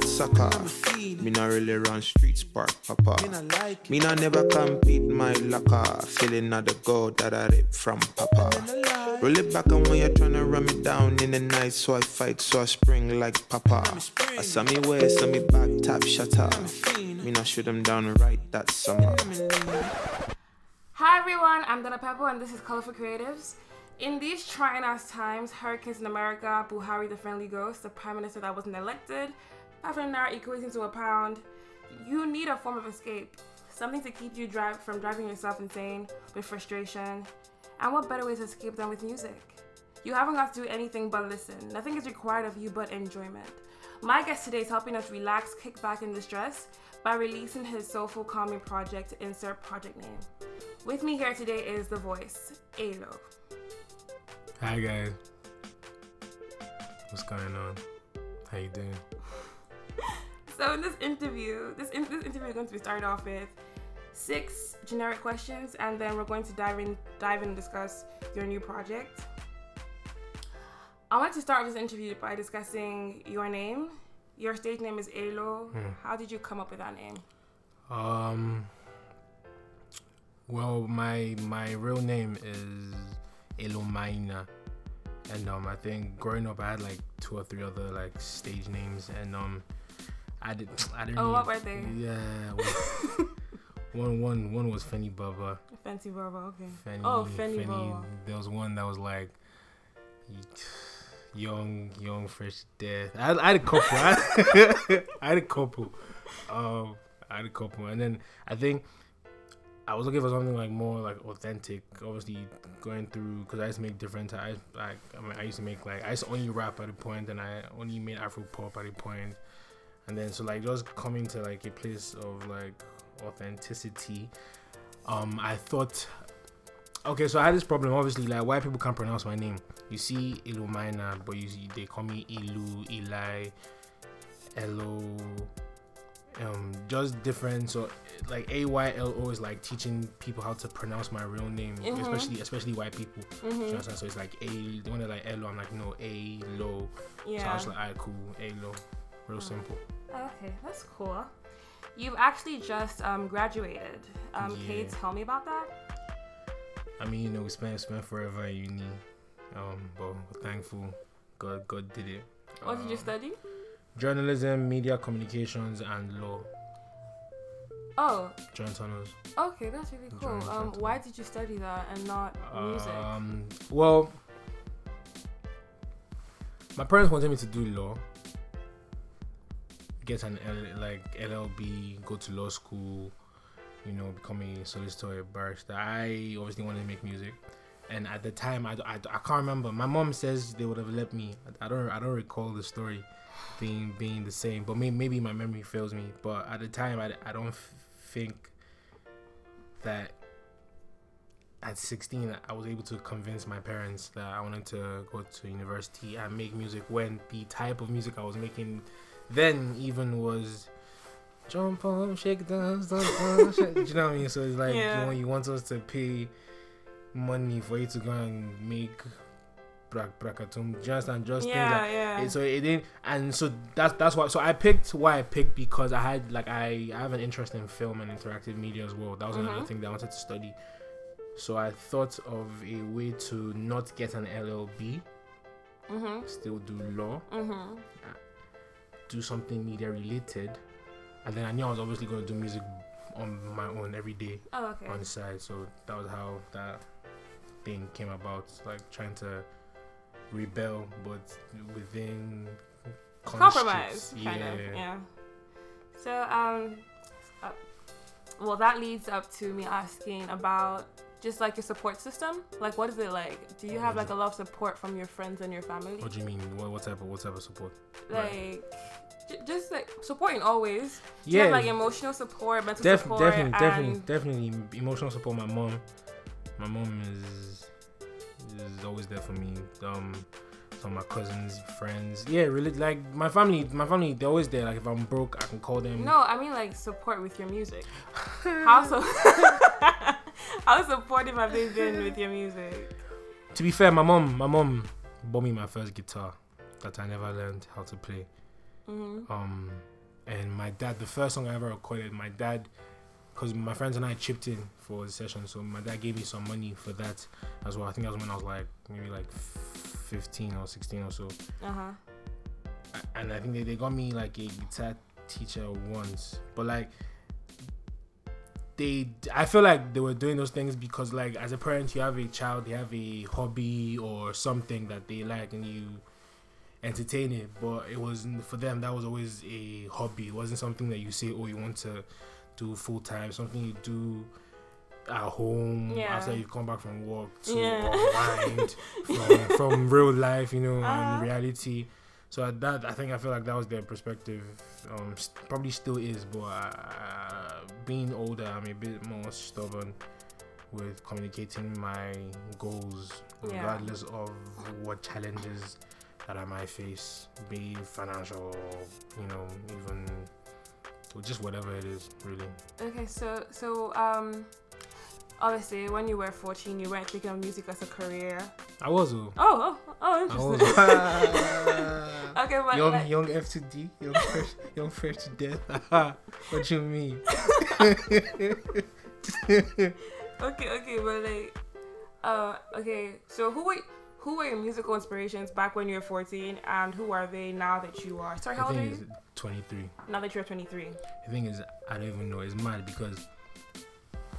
that sucker. Me not really run street spark, papa. Me not never compete my locker. Feeling not the gold that I rip from papa. Roll it back and when you're trying to run me down in the night, so I fight, so I spring like papa. I saw me way, saw me back, tap shutter. Me not shoot them down right that summer. Hi everyone, I'm Data Pepple and this is Colorful Creatives. In these trying ass times, hurricanes in America, Buhari the friendly ghost, the prime minister that wasn't elected, half an hour equating to a pound, you need a form of escape. Something to keep you from driving yourself insane with frustration. And what better way to escape than with music? You haven't got to do anything but listen. Nothing is required of you but enjoyment. My guest today is helping us relax, kick back, and distress by releasing his soulful calming project, insert project name. With me here today is The Voice, Aylo. Hi guys. What's going on? How you doing? So in this interview, this, in, this interview is going to be started off with six generic questions, and then we're going to dive in, dive in and discuss your new project. I want to start this interview by discussing your name. Your stage name is Elo. Hmm. How did you come up with that name? Um. Well, my my real name is ELO Elomaina, and um, I think growing up I had like two or three other like stage names, and um, I did I didn't. Oh, what were they? Yeah. Well, one one one was Fenny Bubba. Fancy Baba, okay. Fenny, Oh, Fenny Bubba. There was one that was like young, young, fresh death. I, I had a couple. I, I had a couple. Um, I had a couple, and then I think I was looking for something like more like authentic. Obviously, going through because I used to make different. I like I mean I used to make like I used to only rap at a point, and I only made Afro pop at a point, and then so like just coming to like a place of like authenticity. Um, I thought Okay, so I had this problem. Obviously, like white people can't pronounce my name. You see Illuminah, but you see they call me Ilu, Eli, Elo, um, just different. So like A Y L O is like teaching people how to pronounce my real name, Mhm. especially especially white people. Do you Mm-hmm. understand? So it's like A. They want to like Elo. I'm like no A Lo. So i was like all right cool A Lo, real simple. Okay, that's cool. You've actually just um, graduated. Um, Can you tell me about that? I mean, you know, we spent spent forever at uni, um, but we're thankful. God, God did it. What did you Um, study? Journalism, media communications, and law. Oh, Joint honors. okay, that's really cool. Um, why did you study that and not music? Um, well, my parents wanted me to do law, get an L, like LLB, go to law school, you know, become a solicitor, a barrister. I obviously wanted to make music, and at the time, I, I, I can't remember. My mom says they would have let me. I, I don't I don't recall the story being being the same, but maybe, maybe my memory fails me. But at the time, I, I don't f- think that at 16 i was able to convince my parents that i wanted to go to university and make music when the type of music i was making then even was jump up shake it down jump up, shake, do you know what i mean so it's like Yeah. you, know, you want us to pay money for you to go and make brak brakatum just and just things yeah, like yeah. it- so it didn't and so that's that's why so i picked why i picked because i had like i, I have an interest in film and interactive media as well that was another Mhm. thing that i wanted to study so i thought of a way to not get an llb mhm. still do law Mhm. Do something media related and then i knew i was obviously going to do music on my own every day Oh, okay. on the side so that was how that thing came about like trying to rebel but within Compromise, constraints. kind of. Yeah. So, um, uh, well, that leads up to me asking about just like your support system. Like, what is it like? Do you have like a lot of support from your friends and your family? What do you mean? What, what type of what type of support? Like, j- just like supporting always. Do Yeah, have like emotional support, mental def- support, definitely, definitely, definitely emotional support. My mom, my mom is is always there for me. Um, some of my cousins, friends, yeah, really like my family. My family, they're always there. Like if I'm broke, I can call them. No, I mean like support with your music. How so? How supportive have they been with your music? To be fair, my mom, my mom bought me my first guitar that I never learned how to play. Mm-hmm. Um, and my dad, the first song I ever recorded, my dad, because my friends and I chipped in for the session, so my dad gave me some money for that as well. I think that was when I was like maybe like 15 or 16 or so. Uh huh. And I think they, they got me like a guitar teacher once, but like they, I feel like they were doing those things because like as a parent, you have a child, they have a hobby or something that they like, and you entertain it. But it wasn't for them. That was always a hobby. It wasn't something that you say, oh, you want to do full time. Something you do at home Yeah. after you come back from work to Yeah. unwind from, from real life, you know, Uh-huh. and reality. So that, I think I feel like that was their perspective. Um, probably still is, but uh, being older, I'm a bit more stubborn with communicating my goals, Yeah. regardless of what challenges that I might face, be financial, or, you know, even or just whatever it is, really. Okay, so so um, obviously when you were 14, you weren't thinking of music as a career. I was. oh, Oh, oh, oh, interesting. okay, but young, like, young F to D, young fresh, young fresh to death. what do you mean? okay, okay, but like, uh, okay. So who were who were your musical inspirations back when you were 14, and who are they now that you are? Sorry, how old are you? 23. Now that you're 23. The thing is, I don't even know. It's mad because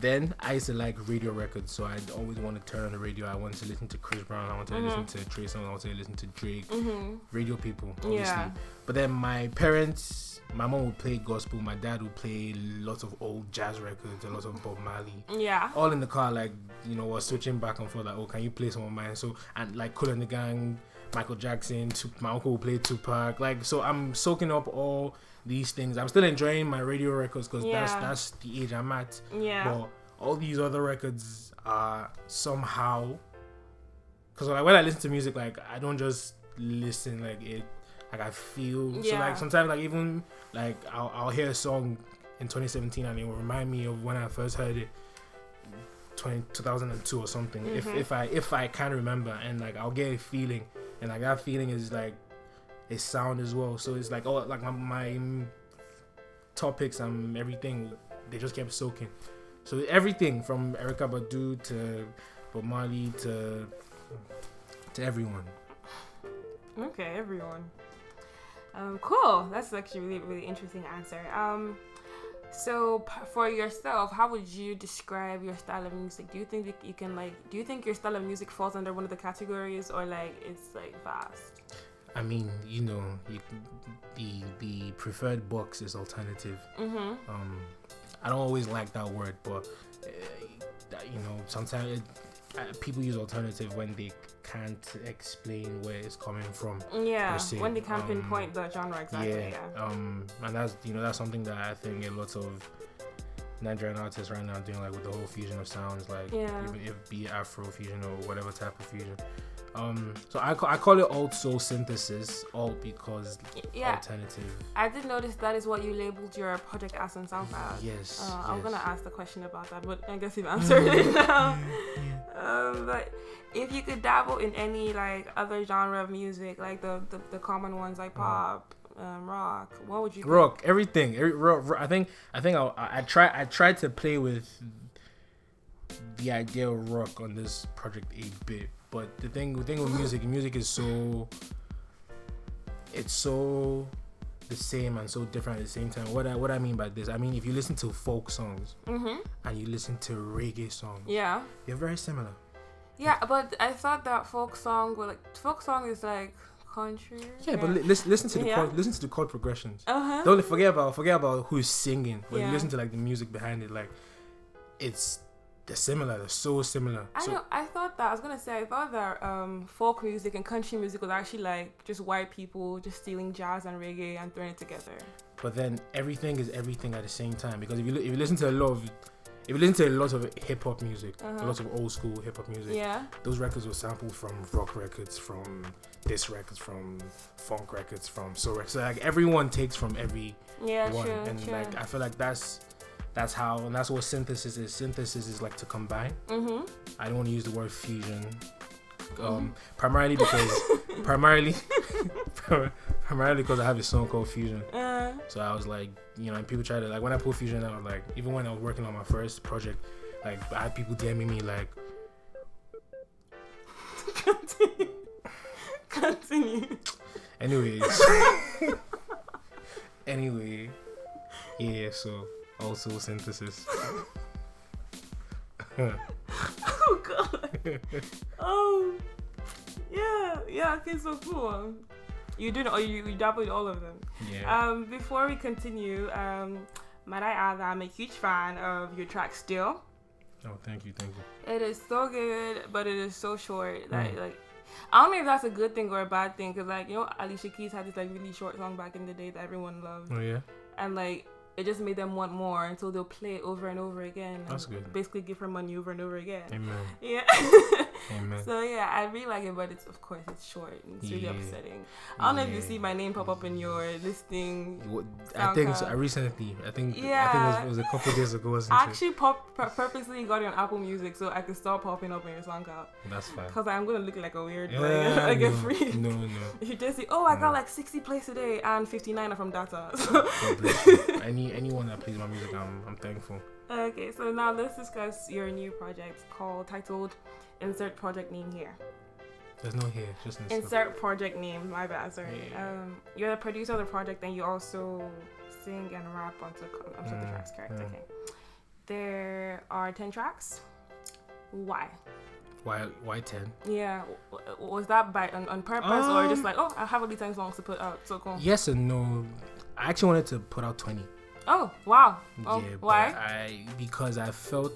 then I used to like radio records, so I'd always want to turn on the radio. I wanted to listen to Chris Brown. I wanted to listen to Trey Songz. I wanted to listen to Drake. Mm-hmm. Radio people, obviously. Yeah. But then my parents, my mom would play gospel. My dad would play lots of old jazz records, a lot of Bob Marley. Yeah. All in the car, like you know, was switching back and forth. Like, oh, can you play some of mine? So and like Kool and the Gang, Michael Jackson. Tup- my uncle would play Tupac. Like, so I'm soaking up all these things. I'm still enjoying my radio records because that's Yeah. that's the age I'm at. Yeah. But all these other records are somehow because like when I listen to music, like I don't just listen like it, like I feel. Yeah. So like sometimes like even like I'll, I'll hear a song in 2017 and it will remind me of when I first heard it. 20, 2002 or something if Mhm. if i if i can remember and like i'll get a feeling and like that feeling is like a sound as well so it's like oh like my, my topics and everything they just kept soaking so everything from Erykah Badu to Bob Marley to to everyone. Okay, everyone. Um, cool. That's actually really, really interesting answer. Um, so for yourself, how would you describe your style of music? Do you think that you can like? Do you think your style of music falls under one of the categories, or like it's like vast? I mean, you know, you, the the preferred box is alternative. Mm-hmm. Um, I don't always like that word, but uh, you know, sometimes it, uh, people use alternative when they can't explain where it's coming from. Yeah. When they can't um, pinpoint the genre exactly. yeah. Yeah. Um, and that's you know that's something that I think a lot of Nigerian artists right now are doing like with the whole fusion of sounds, like Yeah. even if be Afro fusion or whatever type of fusion. Um, so I, I call it alt soul synthesis, alt because Yeah. alternative. I did notice that is what you labeled your project as on SoundCloud. Yes, Uh, I'm gonna ask the question about that, but I guess you've answered it now. Um, but if you could dabble in any like other genre of music, like the the, the common ones like pop, um, rock, what would you? pick? rock everything every, rock, rock- i think i think I, I try i tried to play with the idea of rock on this project a bit but the thing the thing with music music is so it's so the same and so different at the same time what i what i mean by this i mean if you listen to folk songs Mhm. and you listen to reggae songs Yeah. they're very similar Yeah, but I thought that folk song, well, like folk song is like country. yeah, but li- listen, listen to the Yeah. chord, listen to the chord progressions uh huh. Don't forget about forget about who's singing. When Yeah. you listen to like the music behind it, like it's they're similar. They're so similar. I so know. I thought that I was gonna say I thought that um, folk music and country music was actually like just white people just stealing jazz and reggae and throwing it together. but then everything is everything at the same time because if you if you listen to a lot of if you listen to a lot of hip hop music, Uh-huh. a lot of old school hip hop music, Yeah. those records were sampled from rock records, from this records, from funk records, from soul records. So like everyone takes from every Yeah. one, True. and true. like I feel like that's that's how and that's what synthesis is. Synthesis is like to combine. mhm. I don't want to use the word fusion, um, primarily because primarily primarily because I have a song called Fusion. Uh, So I was like, you know, and people try to like when I put Fusion out, like even when I was working on my first project, like I had people DMing me like, continue. Continue. anyways, anyway, yeah. So also synthesis. Oh god. Oh. Yeah. Yeah. Okay. So cool. You did. Oh, you you dabbled all of them. yeah. Um. Before we continue, um, might I add that I'm a huge fan of your track still. oh, thank you, thank you. It is so good, but it is so short. That Mm. like, I don't know if that's a good thing or a bad thing. Cause like you know, Alicia Keys had this like really short song back in the day that everyone loved, Oh yeah. and like it just made them want more until they'll play it over and over again. and That's good. Basically, give her money over and over again. Amen. Yeah. Amen. so yeah, I really like it, but it's of course it's short and it's really Yeah. upsetting. I don't know if you see my name pop up in your listing. What- I think so, I recently. I think. yeah. I think it was, it was a couple days ago. Wasn't I actually pop purposely got it on Apple Music so I could start popping up in your SoundCloud. That's fine. Cause I'm gonna look like a weird. Yeah, I get no, free. no, no. You just see, oh, I got like 60 plays today and 59 are from data. You. Any anyone that plays my music, I'm I'm thankful. Okay, so now let's discuss your new project called titled "Insert Project Name Here." There's no here, just insert. Insert project name. My bad. Sorry. Yeah. Um, you're the producer of the project, and you also sing and rap onto onto the Mm, tracks. Correct. Okay. There are 10 tracks. Why? Why why ten? Yeah, w- w- was that by on, on purpose or just Um, like, oh, I have all these time songs to put out, so cool. Yes and no. I actually wanted to put out twenty. Oh, wow. Oh, yeah, why? I because I felt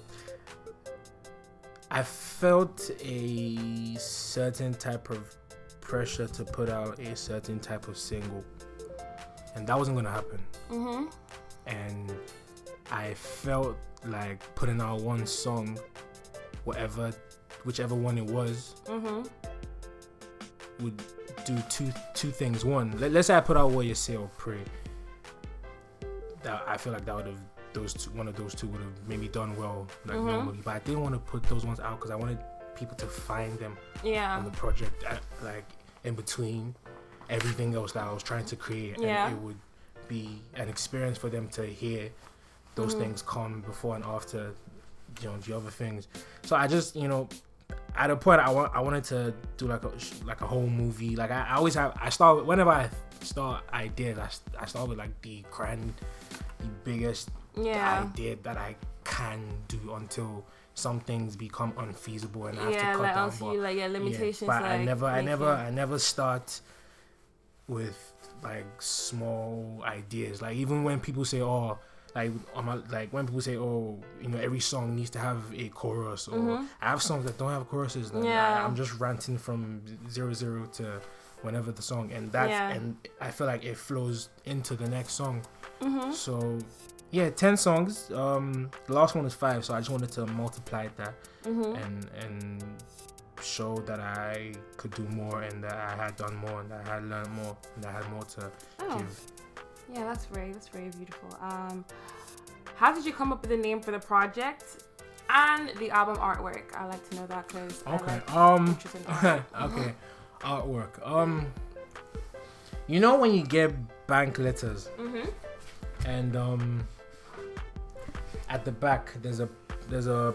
I felt a certain type of pressure to put out a certain type of single, and that wasn't gonna happen. Mhm. And I felt like putting out one song, whatever, whichever one it was, Mhm. would do two two things. One, let, let's say I put out "What You Say" or "Pray." That I feel like that would have those two, one of those two would have maybe done well like Mhm. normally. But I didn't want to put those ones out because I wanted people to find them Yeah. on the project, at, like in between everything else that I was trying to create, Yeah. and it would be an experience for them to hear those Mhm. things come before and after, you know, the other things. So I just, you know, at a point I want I wanted to do like a like a whole movie. Like I, I always have I start with, whenever I start ideas, I start with like the grand, the biggest Yeah. idea that I can do until some things become unfeasible and I have Yeah, to cut like down. But you like yeah yeah, limitations. but I never, I never, it- I never start with like small ideas. Like even when people say, "Oh," like on my, like when people say, "Oh," you know, every song needs to have a chorus, or Mhm. I have songs that don't have choruses. Like, Yeah. I, am just ranting from zero zero to whenever the song, and that's Yeah. and I feel like it flows into the next song. Mhm. So. Yeah, ten songs. Um, the last one is five, so I just wanted to multiply that Mhm. and and show that I could do more and that I had done more and that I had learned more and that I had more to Oh, give. yeah, that's very that's very beautiful. Um, how did you come up with the name for the project and the album artwork? I like to know that because Okay. like Um. okay. Artwork. Um. You know when you get bank letters Mhm. And um. At the back there's a there's a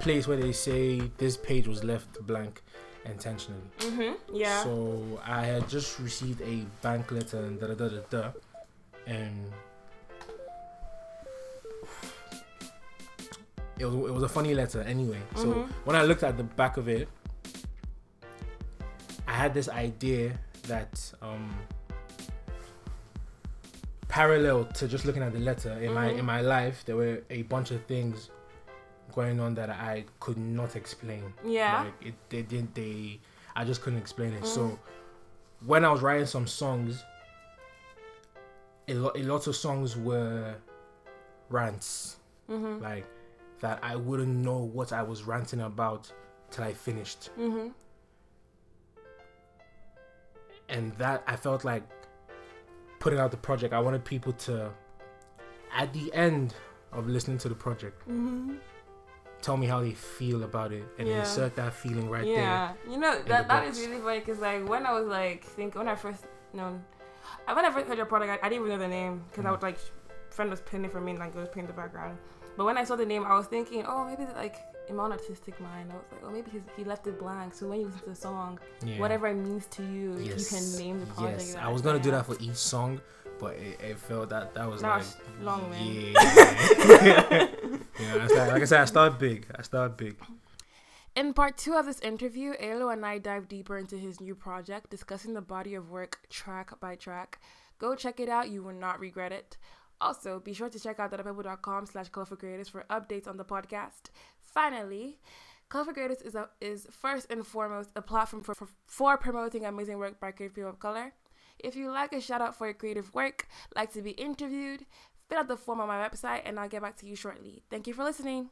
place where they say this page was left blank intentionally. Mhm. Yeah. So I had just received a bank letter and da da da da da, and it was it was a funny letter anyway. So Mhm. when I looked at the back of it, I had this idea that um parallel to just looking at the letter in my Mhm. in my life there were a bunch of things going on that I could not explain. yeah. Like it, they didn't. They, I just couldn't explain it. Mm. So when I was writing some songs, a lot, a lot of songs were rants, mhm. like that. I wouldn't know what I was ranting about till I finished, Mhm. and that I felt like putting out the project. I wanted people to, at the end of listening to the project, Mhm. tell me how they feel about it and Yeah. insert that feeling right there. yeah. You know that that is really funny because like when I was like think when I first known. I when I first heard your product, I, I didn't even know the name because I would like friend was pinning for me and like it was playing the background. But when I saw the name, I was thinking, oh, maybe like in my own artistic mind, I was like, oh, maybe he's, he left it blank. So when you listen to the song, Yeah. whatever it means to you, Yes. you can name the project. Yes. I was gonna do that for each song, but it, it felt that that was That like was long, man. Yeah. yeah, started- like I said, I started big. I started big. In part two of this interview, Aylo and I dive deeper into his new project, discussing the body of work track by track. Go check it out; you will not regret it. Also, be sure to check out thepebble.com slash colorful creatives for updates on the podcast. Finally, Colorful Creatives is a, is first and foremost a platform for, for, for promoting amazing work by creative people of color. If you like a shout out for your creative work, like to be interviewed, fill out the form on my website and I'll get back to you shortly. Thank you for listening.